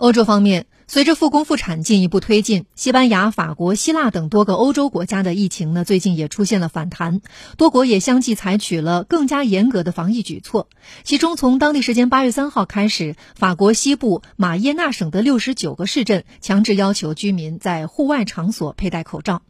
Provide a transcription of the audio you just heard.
欧洲方面随着复工复产进一步推进西班牙法国希腊等多个欧洲国家的疫情呢最近也出现了反弹。多国也相继采取了更加严格的防疫举措其中从当地时间八月三号开始法国西部马耶纳省的六十九个市镇强制要求居民在户外场所佩戴口罩。